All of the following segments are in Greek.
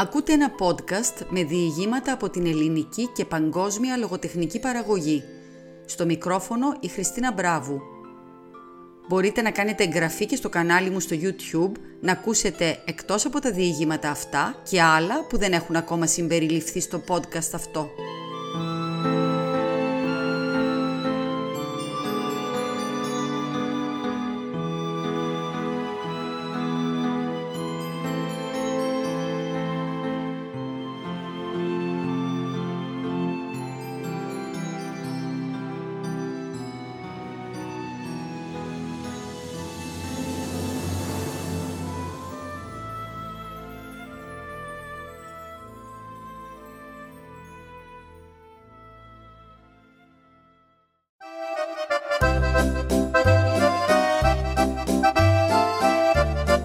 Ακούτε ένα podcast με διηγήματα από την ελληνική και παγκόσμια λογοτεχνική παραγωγή. Στο μικρόφωνο η Χριστίνα Μπράβου. Μπορείτε να κάνετε εγγραφή και στο κανάλι μου στο YouTube να ακούσετε εκτός από τα διηγήματα αυτά και άλλα που δεν έχουν ακόμα συμπεριληφθεί στο podcast αυτό.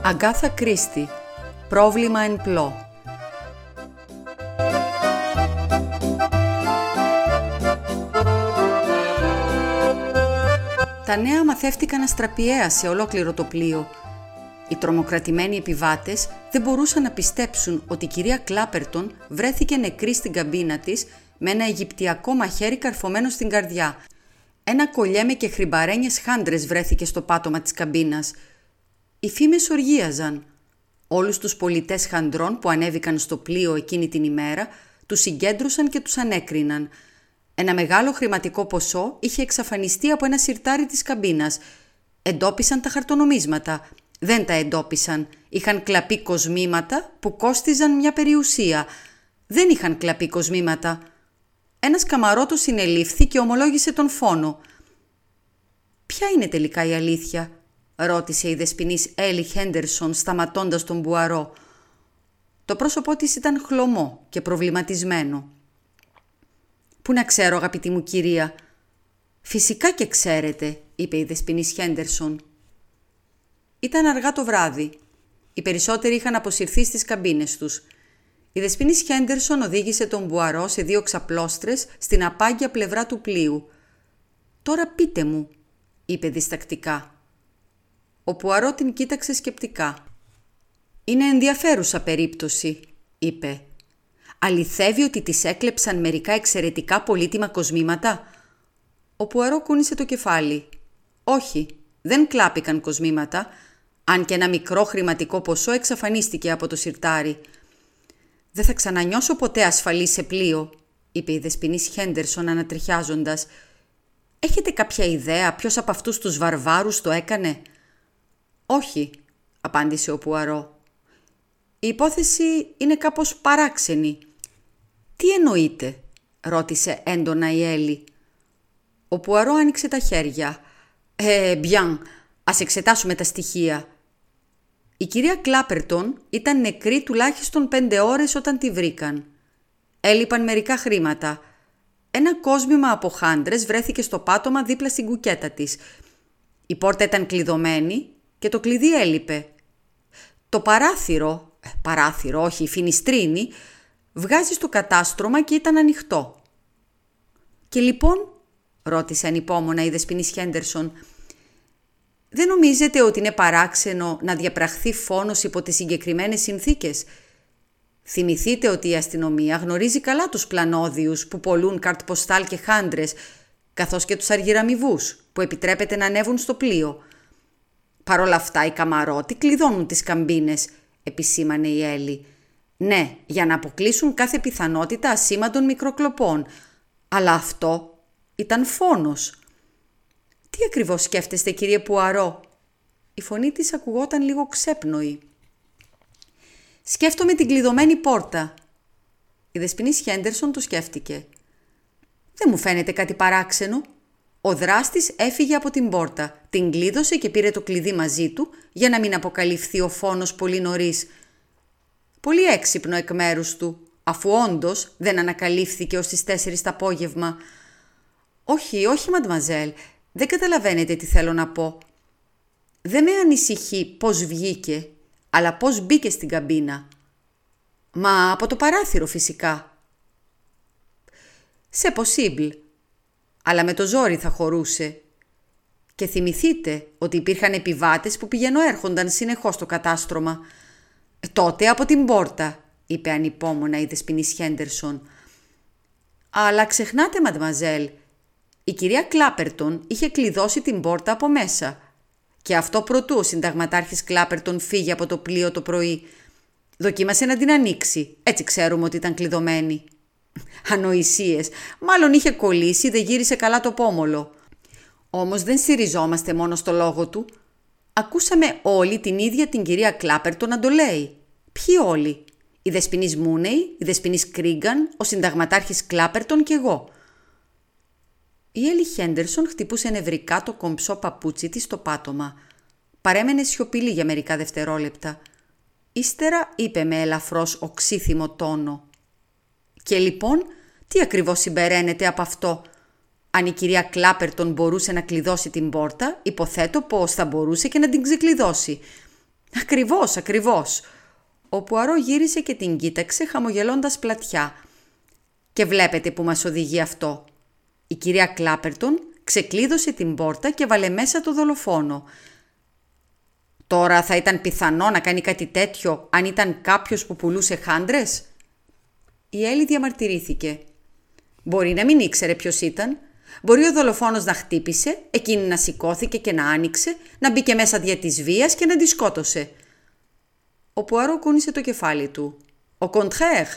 Αγκάθα Κρίστη Πρόβλημα εν πλώ Τα νέα μαθεύτηκαν αστραπιαία σε ολόκληρο το πλοίο. Οι τρομοκρατημένοι επιβάτες δεν μπορούσαν να πιστέψουν ότι η κυρία Κλάπερτον βρέθηκε νεκρή στην καμπίνα της με ένα αιγυπτιακό μαχαίρι καρφωμένο στην καρδιά. Ένα κολλιέ και χρυμπαρένιες χάντρες βρέθηκε στο πάτωμα της καμπίνας – οι φήμες οργίαζαν. Όλους τους πολιτές χαντρών που ανέβηκαν στο πλοίο εκείνη την ημέρα, τους συγκέντρωσαν και τους ανέκριναν. Ένα μεγάλο χρηματικό ποσό είχε εξαφανιστεί από ένα σιρτάρι της καμπίνας. Εντόπισαν τα χαρτονομίσματα. Δεν τα εντόπισαν. Είχαν κλαπεί κοσμήματα που κόστιζαν μια περιουσία. Δεν είχαν κλαπεί κοσμήματα. Ένας καμαρότος συνελήφθη και ομολόγησε τον φόνο. Ποια είναι τελικά η αλήθεια, ρώτησε η δεσποινής Έλλη Χέντερσον σταματώντας τον Μπουαρό. Το πρόσωπό της ήταν χλωμό και προβληματισμένο. «Πού να ξέρω αγαπητή μου κυρία» «Φυσικά και ξέρετε», είπε η δεσποινής Χέντερσον. Ήταν αργά το βράδυ. Οι περισσότεροι είχαν αποσυρθεί στις καμπίνες τους. Η δεσποινής Χέντερσον οδήγησε τον Μπουαρό σε δύο ξαπλώστρες στην απάγια πλευρά του πλοίου. «Τώρα πείτε μου», είπε διστακτικά. Ο Πουαρό την κοίταξε σκεπτικά. «Είναι ενδιαφέρουσα περίπτωση», είπε. «Αληθεύει ότι της έκλεψαν μερικά εξαιρετικά πολύτιμα κοσμήματα» Ο Πουαρό κούνησε το κεφάλι. «Όχι, δεν κλάπηκαν κοσμήματα, αν και ένα μικρό χρηματικό ποσό εξαφανίστηκε από το σιρτάρι. «Δεν θα ξανανιώσω ποτέ ασφαλή σε πλοίο», είπε η δεσποινής Χέντερσον ανατριχιάζοντας. «Έχετε κάποια ιδέα ποιος από αυτούς τους βαρβάρους το έκανε» «Όχι», απάντησε ο Πουαρό. «Η υπόθεση είναι κάπως παράξενη». «Τι εννοείτε» ρώτησε έντονα η Έλλη. Ο Πουαρό άνοιξε τα χέρια. «Ε, μπιάν, ας εξετάσουμε τα στοιχεία». Η κυρία Κλάπερτον ήταν νεκρή τουλάχιστον πέντε ώρες όταν τη βρήκαν. Έλειπαν μερικά χρήματα. Ένα κόσμημα από χάντρες βρέθηκε στο πάτωμα δίπλα στην κουκέτα της. Η πόρτα ήταν κλειδωμένη και το κλειδί έλειπε. Το παράθυρο, ε, παράθυρο όχι, η φινιστρίνη, βγάζει στο κατάστρωμα και ήταν ανοιχτό. «Και λοιπόν», ρώτησε ανυπόμονα η Δεσποινής Χέντερσον, «δεν νομίζετε ότι είναι παράξενο να διαπραχθεί φόνος υπό τις συγκεκριμένες συνθήκες» Θυμηθείτε ότι η αστυνομία γνωρίζει καλά τους πλανόδιους που πολλούν καρτποστάλ και χάντρες, καθώς και τους αργυραμιβούς που επιτρέπεται να ανέβουν στο πλοίο. Παρ' όλα αυτά οι καμαρότοι κλειδώνουν τις καμπίνες, επισήμανε η Έλλη. Ναι, για να αποκλείσουν κάθε πιθανότητα ασήμαντων μικροκλοπών. Αλλά αυτό ήταν φόνος. Τι ακριβώς σκέφτεστε κύριε Πουαρό; Η φωνή της ακουγόταν λίγο ξέπνοη. Σκέφτομαι την κλειδωμένη πόρτα. Η δεσποινής Χέντερσον το σκέφτηκε. Δεν μου φαίνεται κάτι παράξενο, ο δράστης έφυγε από την πόρτα, την κλείδωσε και πήρε το κλειδί μαζί του για να μην αποκαλυφθεί ο φόνος πολύ νωρίς. Πολύ έξυπνο εκ μέρους του, αφού όντως δεν ανακαλύφθηκε ως τις τέσσερις το απόγευμα. «Όχι, όχι, μαντμαζέλ, δεν καταλαβαίνετε τι θέλω να πω. Δεν με ανησυχεί πώς βγήκε, αλλά πώς μπήκε στην καμπίνα. Μα από το παράθυρο φυσικά. «Σε possible», αλλά με το ζόρι θα χωρούσε. Και θυμηθείτε ότι υπήρχαν επιβάτες που πηγαίνω έρχονταν συνεχώς στο κατάστρωμα. Ε, τότε από την πόρτα, είπε ανυπόμονα η δεσποινής Χέντερσον. Αλλά ξεχνάτε, μαντμαζέλ, η κυρία Κλάπερτον είχε κλειδώσει την πόρτα από μέσα. Και αυτό προτού ο συνταγματάρχης Κλάπερτον φύγει από το πλοίο το πρωί. Δοκίμασε να την ανοίξει, έτσι ξέρουμε ότι ήταν κλειδωμένη. Ανοησίες, μάλλον είχε κολλήσει, δεν γύρισε καλά το πόμολο. Όμως δεν στηριζόμαστε μόνο στο λόγο του. Ακούσαμε όλοι την ίδια την κυρία Κλάπερτον να το λέει. Ποιοι όλοι; Η Δεσποινής Μούνεϊ, η Δεσποινής Κρίγκαν, ο συνταγματάρχης Κλάπερτον και εγώ. Η Έλλη Χέντερσον χτυπούσε νευρικά το κομψό παπούτσι της στο πάτωμα. Παρέμενε σιωπηλή για μερικά δευτερόλεπτα. Ύστερα είπε με ελαφρώς οξύθυμο τόνο. «Και λοιπόν, τι ακριβώς συμπεραίνεται από αυτό; Αν η κυρία Κλάπερτον μπορούσε να κλειδώσει την πόρτα, υποθέτω πως θα μπορούσε και να την ξεκλειδώσει. Ακριβώς, ακριβώς. Ο Πουαρό γύρισε και την κοίταξε χαμογελώντας πλατιά. Και βλέπετε που μας οδηγεί αυτό. Η κυρία Κλάπερτον ξεκλείδωσε την πόρτα και βάλε μέσα το δολοφόνο. Τώρα θα ήταν πιθανό να κάνει κάτι τέτοιο αν ήταν κάποιος που πουλούσε χάντρες; Η Έλλη διαμαρτυρήθηκε. Μπορεί να μην ήξερε ποιος ήταν. Μπορεί ο δολοφόνος να χτύπησε, εκείνη να σηκώθηκε και να άνοιξε, να μπήκε μέσα δια της βίας και να τη σκότωσε. Ο Πουαρό κούνησε το κεφάλι του. Ο Κοντχέρ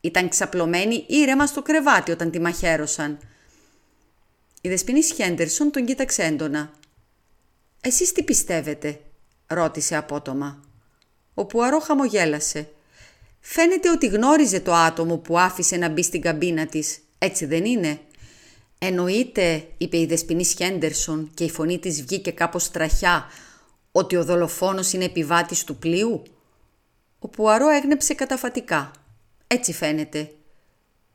ήταν ξαπλωμένη ήρεμα στο κρεβάτι όταν τη μαχαίρωσαν. Η δεσποινής Χέντερσον τον κοίταξε έντονα. «Εσείς τι πιστεύετε» ρώτησε απότομα. Ο Πουαρό χαμογέλασε. «Φαίνεται ότι γνώριζε το άτομο που άφησε να μπει στην καμπίνα της, έτσι δεν είναι» «Εννοείται», είπε η δεσποινής Χέντερσον και η φωνή της βγήκε κάπως τραχιά, «ότι ο δολοφόνος είναι επιβάτης του πλοίου». Ο Πουαρό έγνεψε καταφατικά. «Έτσι φαίνεται».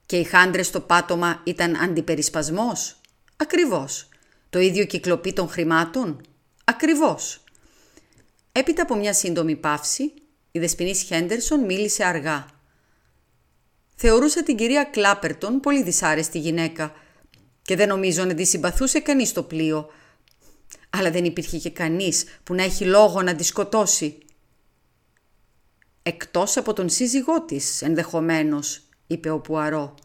«Και οι χάντρες στο πάτωμα ήταν αντιπερισπασμός». «Ακριβώς». «Το ίδιο κυκλοπή των χρημάτων». «Ακριβώς». Έπειτα από μια σύντομη παύση, η δεσποινής Χέντερσον μίλησε αργά. Θεωρούσα την κυρία Κλάπερτον πολύ δυσάρεστη γυναίκα και δεν νομίζω να τη συμπαθούσε κανείς στο πλοίο. Αλλά δεν υπήρχε και κανείς που να έχει λόγο να τη σκοτώσει. «Εκτός από τον σύζυγό της, ενδεχομένως», είπε ο Πουαρό.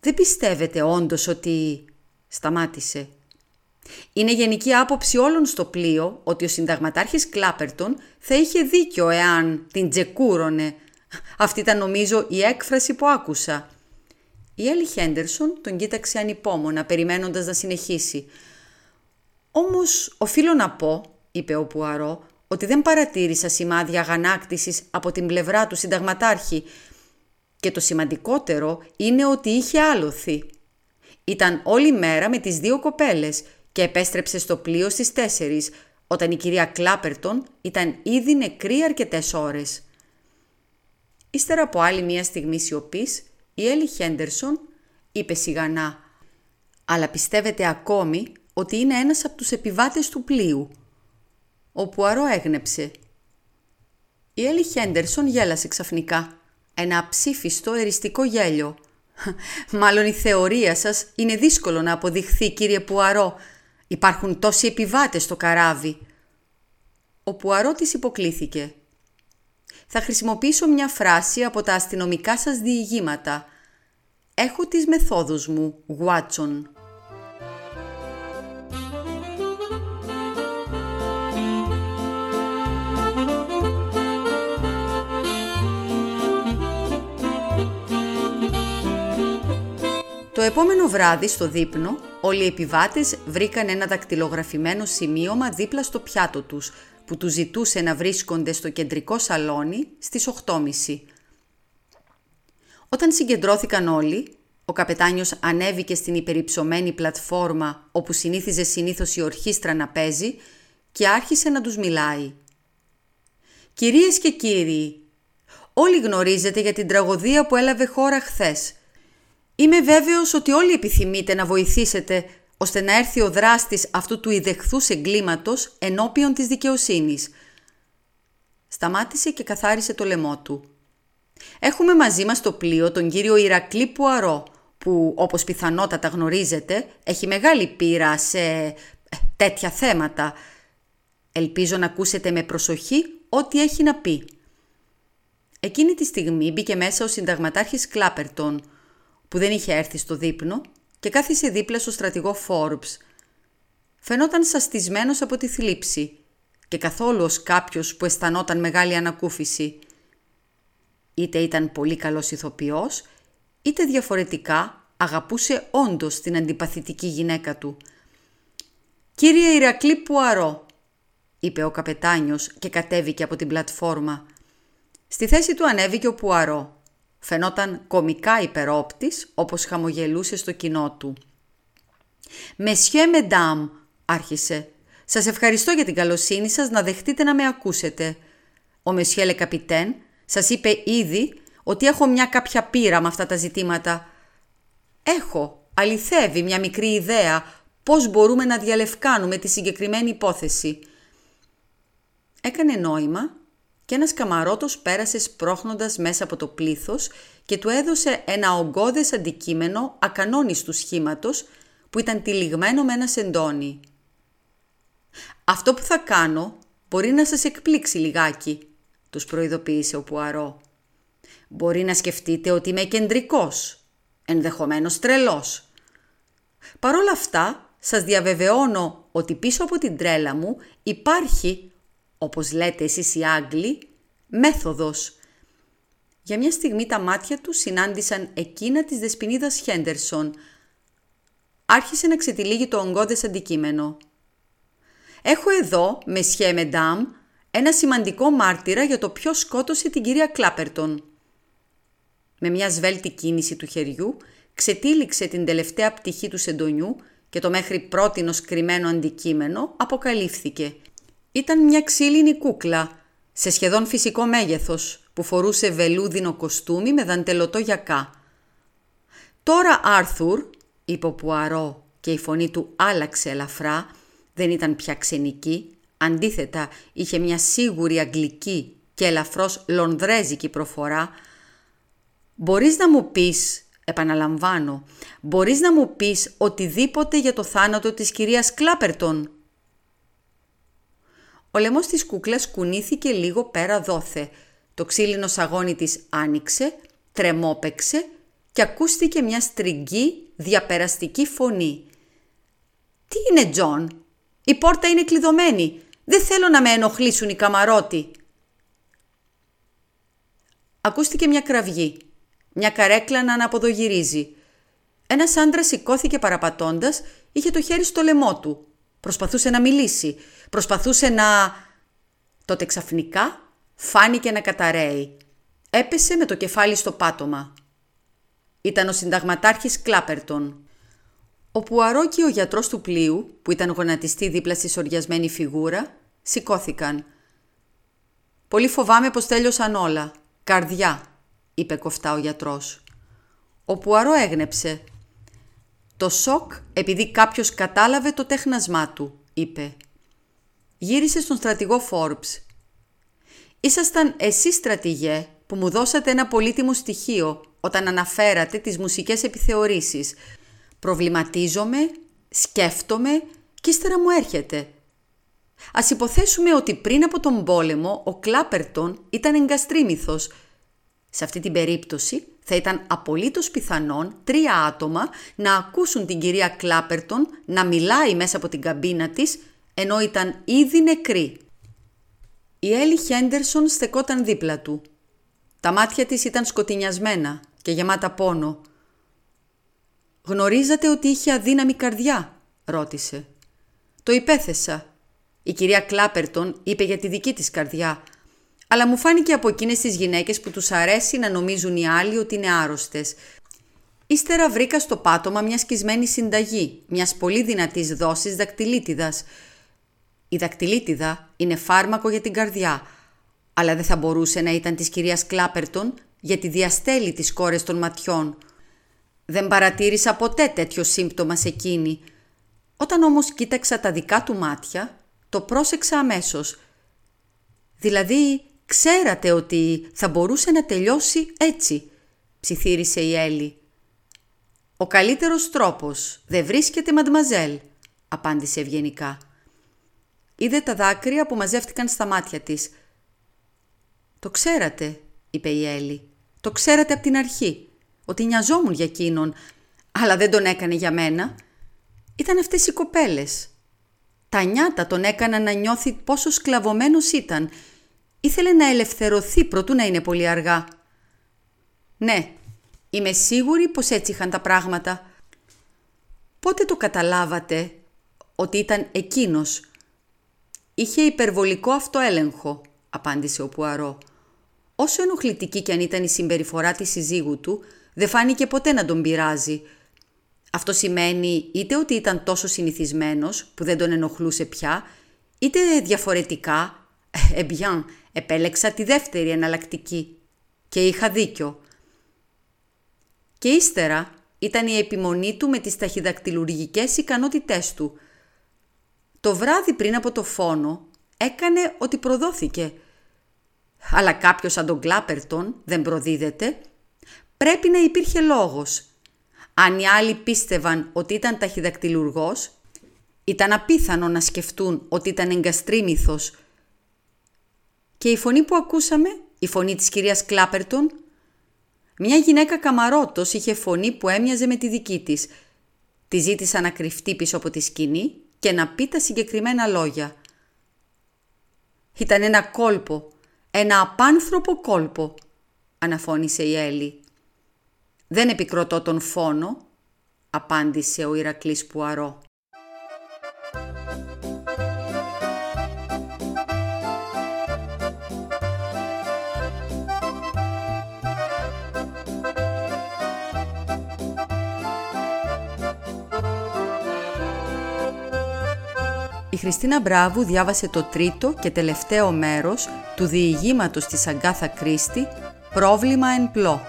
«Δεν πιστεύετε όντως ότι...» σταμάτησε. Είναι γενική άποψη όλων στο πλοίο ότι ο συνταγματάρχης Κλάπερτον θα είχε δίκιο εάν την τζεκούρωνε. Αυτή ήταν νομίζω η έκφραση που άκουσα. Η Έλλη Χέντερσον τον κοίταξε ανυπόμονα, περιμένοντας να συνεχίσει. «Όμως οφείλω να πω», είπε ο Πουαρό, «ότι δεν παρατήρησα σημάδια αγανάκτησης από την πλευρά του συνταγματάρχη και το σημαντικότερο είναι ότι είχε άλοθη. Ήταν όλη μέρα με τις δύο κοπέλες και επέστρεψε στο πλοίο στις 4 όταν η κυρία Κλάπερτον ήταν ήδη νεκρή αρκετές ώρες. Ύστερα από άλλη μία στιγμή σιωπής, η Έλλη Χέντερσον είπε σιγανά «Αλλά πιστεύετε ακόμη ότι είναι ένας από τους επιβάτες του πλοίου». Ο Πουαρό έγνεψε. Η Έλλη Χέντερσον γέλασε ξαφνικά. Ένα αψήφιστο εριστικό γέλιο. «Μάλλον η θεωρία σας είναι δύσκολο να αποδειχθεί, κύριε Πουαρό. Υπάρχουν τόσοι επιβάτες στο καράβι». Ο Πουαρό της υποκλήθηκε θα χρησιμοποιήσω μια φράση από τα αστυνομικά σας διηγήματα. Έχω τις μεθόδους μου, Γουάτσον. Το επόμενο βράδυ στο δείπνο, όλοι οι επιβάτες βρήκαν ένα δακτυλογραφημένο σημείωμα δίπλα στο πιάτο τους, που τους ζητούσε να βρίσκονται στο κεντρικό σαλόνι στις 8.30. Όταν συγκεντρώθηκαν όλοι, ο καπετάνιος ανέβηκε στην υπερυψωμένη πλατφόρμα όπου συνήθιζε συνήθως η ορχήστρα να παίζει και άρχισε να τους μιλάει. «Κυρίες και κύριοι, όλοι γνωρίζετε για την τραγωδία που έλαβε χώρα χθες. Είμαι βέβαιος ότι όλοι επιθυμείτε να βοηθήσετε ώστε να έρθει ο δράστης αυτού του ιδεχθούς εγκλήματος ενώπιον της δικαιοσύνης. Σταμάτησε και καθάρισε το λαιμό του. Έχουμε μαζί μας το πλοίο τον κύριο Ηρακλή Πουαρό, που όπως πιθανότατα γνωρίζετε έχει μεγάλη πείρα σε ε, τέτοια θέματα. Ελπίζω να ακούσετε με προσοχή ό,τι έχει να πει. Εκείνη τη στιγμή μπήκε μέσα ο συνταγματάρχης Κλάπερτον, που δεν είχε έρθει στο δείπνο και κάθισε δίπλα στο στρατηγό Φόρμπς. Φαινόταν σαστισμένος από τη θλίψη και καθόλου ως κάποιος που αισθανόταν μεγάλη ανακούφιση. Είτε ήταν πολύ καλός ηθοποιός, είτε διαφορετικά αγαπούσε όντως την αντιπαθητική γυναίκα του. «Κύριε Ηρακλή Πουαρό», είπε ο καπετάνιος και κατέβηκε από την πλατφόρμα. Στη θέση του ανέβηκε ο Πουαρό. Φαινόταν κομικά υπερόπτης, όπως χαμογελούσε στο κοινό του. «Μεσιέ Μεντάμ», άρχισε. «Σας ευχαριστώ για την καλοσύνη σας να δεχτείτε να με ακούσετε. Ο Μεσιέ Λεκαπιτέν σας είπε ήδη ότι έχω μια κάποια πείρα με αυτά τα ζητήματα. Έχω, αληθεύει μια μικρή ιδέα πώς μπορούμε να διαλευκάνουμε τη συγκεκριμένη υπόθεση. Έκανε νόημα και ένας καμαρότος πέρασε σπρώχνοντας μέσα από το πλήθος και του έδωσε ένα ογκώδες αντικείμενο ακανόνιστου σχήματος που ήταν τυλιγμένο με ένα σεντόνι. «Αυτό που θα κάνω μπορεί να σας εκπλήξει λιγάκι», τους προειδοποίησε ο Πουαρό. «Μπορεί να σκεφτείτε ότι είμαι κεντρικός, ενδεχομένως τρελός. Παρ' όλα αυτά, σας διαβεβαιώνω ότι πίσω από την τρέλα μου υπάρχει όπως λέτε εσείς οι Άγγλοι, μέθοδος. Για μια στιγμή τα μάτια τους συνάντησαν εκείνα της δεσποινίδας Χέντερσον. Άρχισε να ξετυλίγει το ογκώδες αντικείμενο. «Έχω εδώ, μεσιέ μεντάμ, ένα σημαντικό μάρτυρα για το ποιος σκότωσε την κυρία Κλάπερτον». Με μια σβέλτη κίνηση του χεριού, ξετύλιξε την τελευταία πτυχή του σεντονιού και το μέχρι πρότινος κρυμμένο αντικείμενο αποκαλύφθηκε – ήταν μια ξύλινη κούκλα σε σχεδόν φυσικό μέγεθος που φορούσε βελούδινο κοστούμι με δαντελωτό γιακά. «Τώρα, Άρθουρ», είπε ο Πουαρό και η φωνή του άλλαξε ελαφρά, δεν ήταν πια ξενική, αντίθετα είχε μια σίγουρη αγγλική και ελαφρώς λονδρέζικη προφορά, «μπορείς να μου πεις, επαναλαμβάνω, μπορείς να μου πεις οτιδήποτε για το θάνατο της κυρίας Κλάπερτον» Ο λαιμός της κούκλας κουνήθηκε λίγο πέρα δώθε. Το ξύλινο σαγόνι της άνοιξε, τρεμόπαιξε και ακούστηκε μια στριγγή διαπεραστική φωνή. «Τι είναι, Τζον, η πόρτα είναι κλειδωμένη. Δεν θέλω να με ενοχλήσουν οι καμαρότοι». Ακούστηκε μια κραυγή. Μια καρέκλα να αναποδογυρίζει. Ένας άντρας σηκώθηκε παραπατώντας, είχε το χέρι στο λαιμό του. Προσπαθούσε να μιλήσει. Προσπαθούσε να... Τότε ξαφνικά φάνηκε να καταραίει. Έπεσε με το κεφάλι στο πάτωμα. Ήταν ο συνταγματάρχης Κλάπερτον. Ο Πουαρό και ο γιατρός του πλοίου, που ήταν γονατιστή δίπλα στη σοριασμένη φιγούρα, σηκώθηκαν. «Πολύ φοβάμαι πως τέλειωσαν όλα. Καρδιά», είπε κοφτά ο γιατρός. Ο Πουαρό έγνεψε. «Το σοκ επειδή κάποιος κατάλαβε το τέχνασμά του», είπε. Γύρισε στον στρατηγό Φόρμπς. «Ήσασταν εσείς στρατηγέ που μου δώσατε ένα πολύτιμο στοιχείο όταν αναφέρατε τις μουσικές επιθεωρήσεις. Προβληματίζομαι, σκέφτομαι και ύστερα μου έρχεται. Ας υποθέσουμε ότι πριν από τον πόλεμο ο Κλάπερτον ήταν εγκαστρίμηθος. Σε αυτή την περίπτωση θα ήταν απολύτως πιθανόν τρία άτομα να ακούσουν την κυρία Κλάπερτον να μιλάει μέσα από την καμπίνα της ενώ ήταν ήδη νεκρή. Η Έλλη Χέντερσον στεκόταν δίπλα του. Τα μάτια της ήταν σκοτεινιασμένα και γεμάτα πόνο. «Γνωρίζατε ότι είχε αδύναμη καρδιά» ρώτησε. «Το υπέθεσα. Η κυρία Κλάπερτον είπε για τη δική της καρδιά, αλλά μου φάνηκε από εκείνες τις γυναίκες που τους αρέσει να νομίζουν οι άλλοι ότι είναι άρρωστες. Ύστερα βρήκα στο πάτωμα μια σκισμένη συνταγή, μιας πολύ δυνατής δόσης δακτυλίτιδας, η δακτυλίτιδα είναι φάρμακο για την καρδιά, αλλά δεν θα μπορούσε να ήταν της κυρίας Κλάπερτον γιατί διαστέλει τις κόρες των ματιών. Δεν παρατήρησα ποτέ τέτοιο σύμπτωμα σε εκείνη. Όταν όμως κοίταξα τα δικά του μάτια, το πρόσεξα αμέσως. Δηλαδή, ξέρατε ότι θα μπορούσε να τελειώσει έτσι, ψιθύρισε η Έλλη. «Ο καλύτερος τρόπος δεν βρίσκεται, μαντμαζέλ», απάντησε ευγενικά. Είδε τα δάκρυα που μαζεύτηκαν στα μάτια της. «Το ξέρατε», είπε η Έλλη. Το ξέρατε από την αρχή, ότι νοιαζόμουν για εκείνον, αλλά δεν τον έκανε για μένα. Ήταν αυτές οι κοπέλες. Τα νιάτα τον έκαναν να νιώθει πόσο σκλαβωμένος ήταν. Ήθελε να ελευθερωθεί προτού να είναι πολύ αργά. Ναι, είμαι σίγουρη πως έτσι είχαν τα πράγματα. Πότε το καταλάβατε ότι ήταν εκείνος. Είχε υπερβολικό αυτοέλεγχο, απάντησε ο Πουαρό. Όσο ενοχλητική κι αν ήταν η συμπεριφορά της συζύγου του, δεν φάνηκε ποτέ να τον πειράζει. Αυτό σημαίνει είτε ότι ήταν τόσο συνηθισμένος που δεν τον ενοχλούσε πια, είτε διαφορετικά, εμπιάν, επέλεξα τη δεύτερη εναλλακτική. Και είχα δίκιο. Και ύστερα ήταν η επιμονή του με τις ταχυδακτηλουργικές ικανότητές του. Το βράδυ πριν από το φόνο έκανε ότι προδόθηκε. Αλλά κάποιος σαν τον Κλάπερτον δεν προδίδεται. Πρέπει να υπήρχε λόγος. Αν οι άλλοι πίστευαν ότι ήταν ταχυδακτηλουργός, ήταν απίθανο να σκεφτούν ότι ήταν εγκαστρίμηθος. Και η φωνή που ακούσαμε, η φωνή της κυρίας Κλάπερτον, μια γυναίκα καμαρότος είχε φωνή που έμοιαζε με τη δική της. Τη ζήτησα να κρυφτεί πίσω από τη σκηνή και να πει τα συγκεκριμένα λόγια. Ήταν ένα κόλπο, ένα απάνθρωπο κόλπο, αναφώνησε η Έλλη. Δεν επικροτώ τον φόνο, απάντησε ο Ηρακλής Πουαρό. Η Χριστίνα Μπράβου διάβασε το τρίτο και τελευταίο μέρος του διηγήματος της Αγκάθα Κρίστη «Πρόβλημα εν πλώ».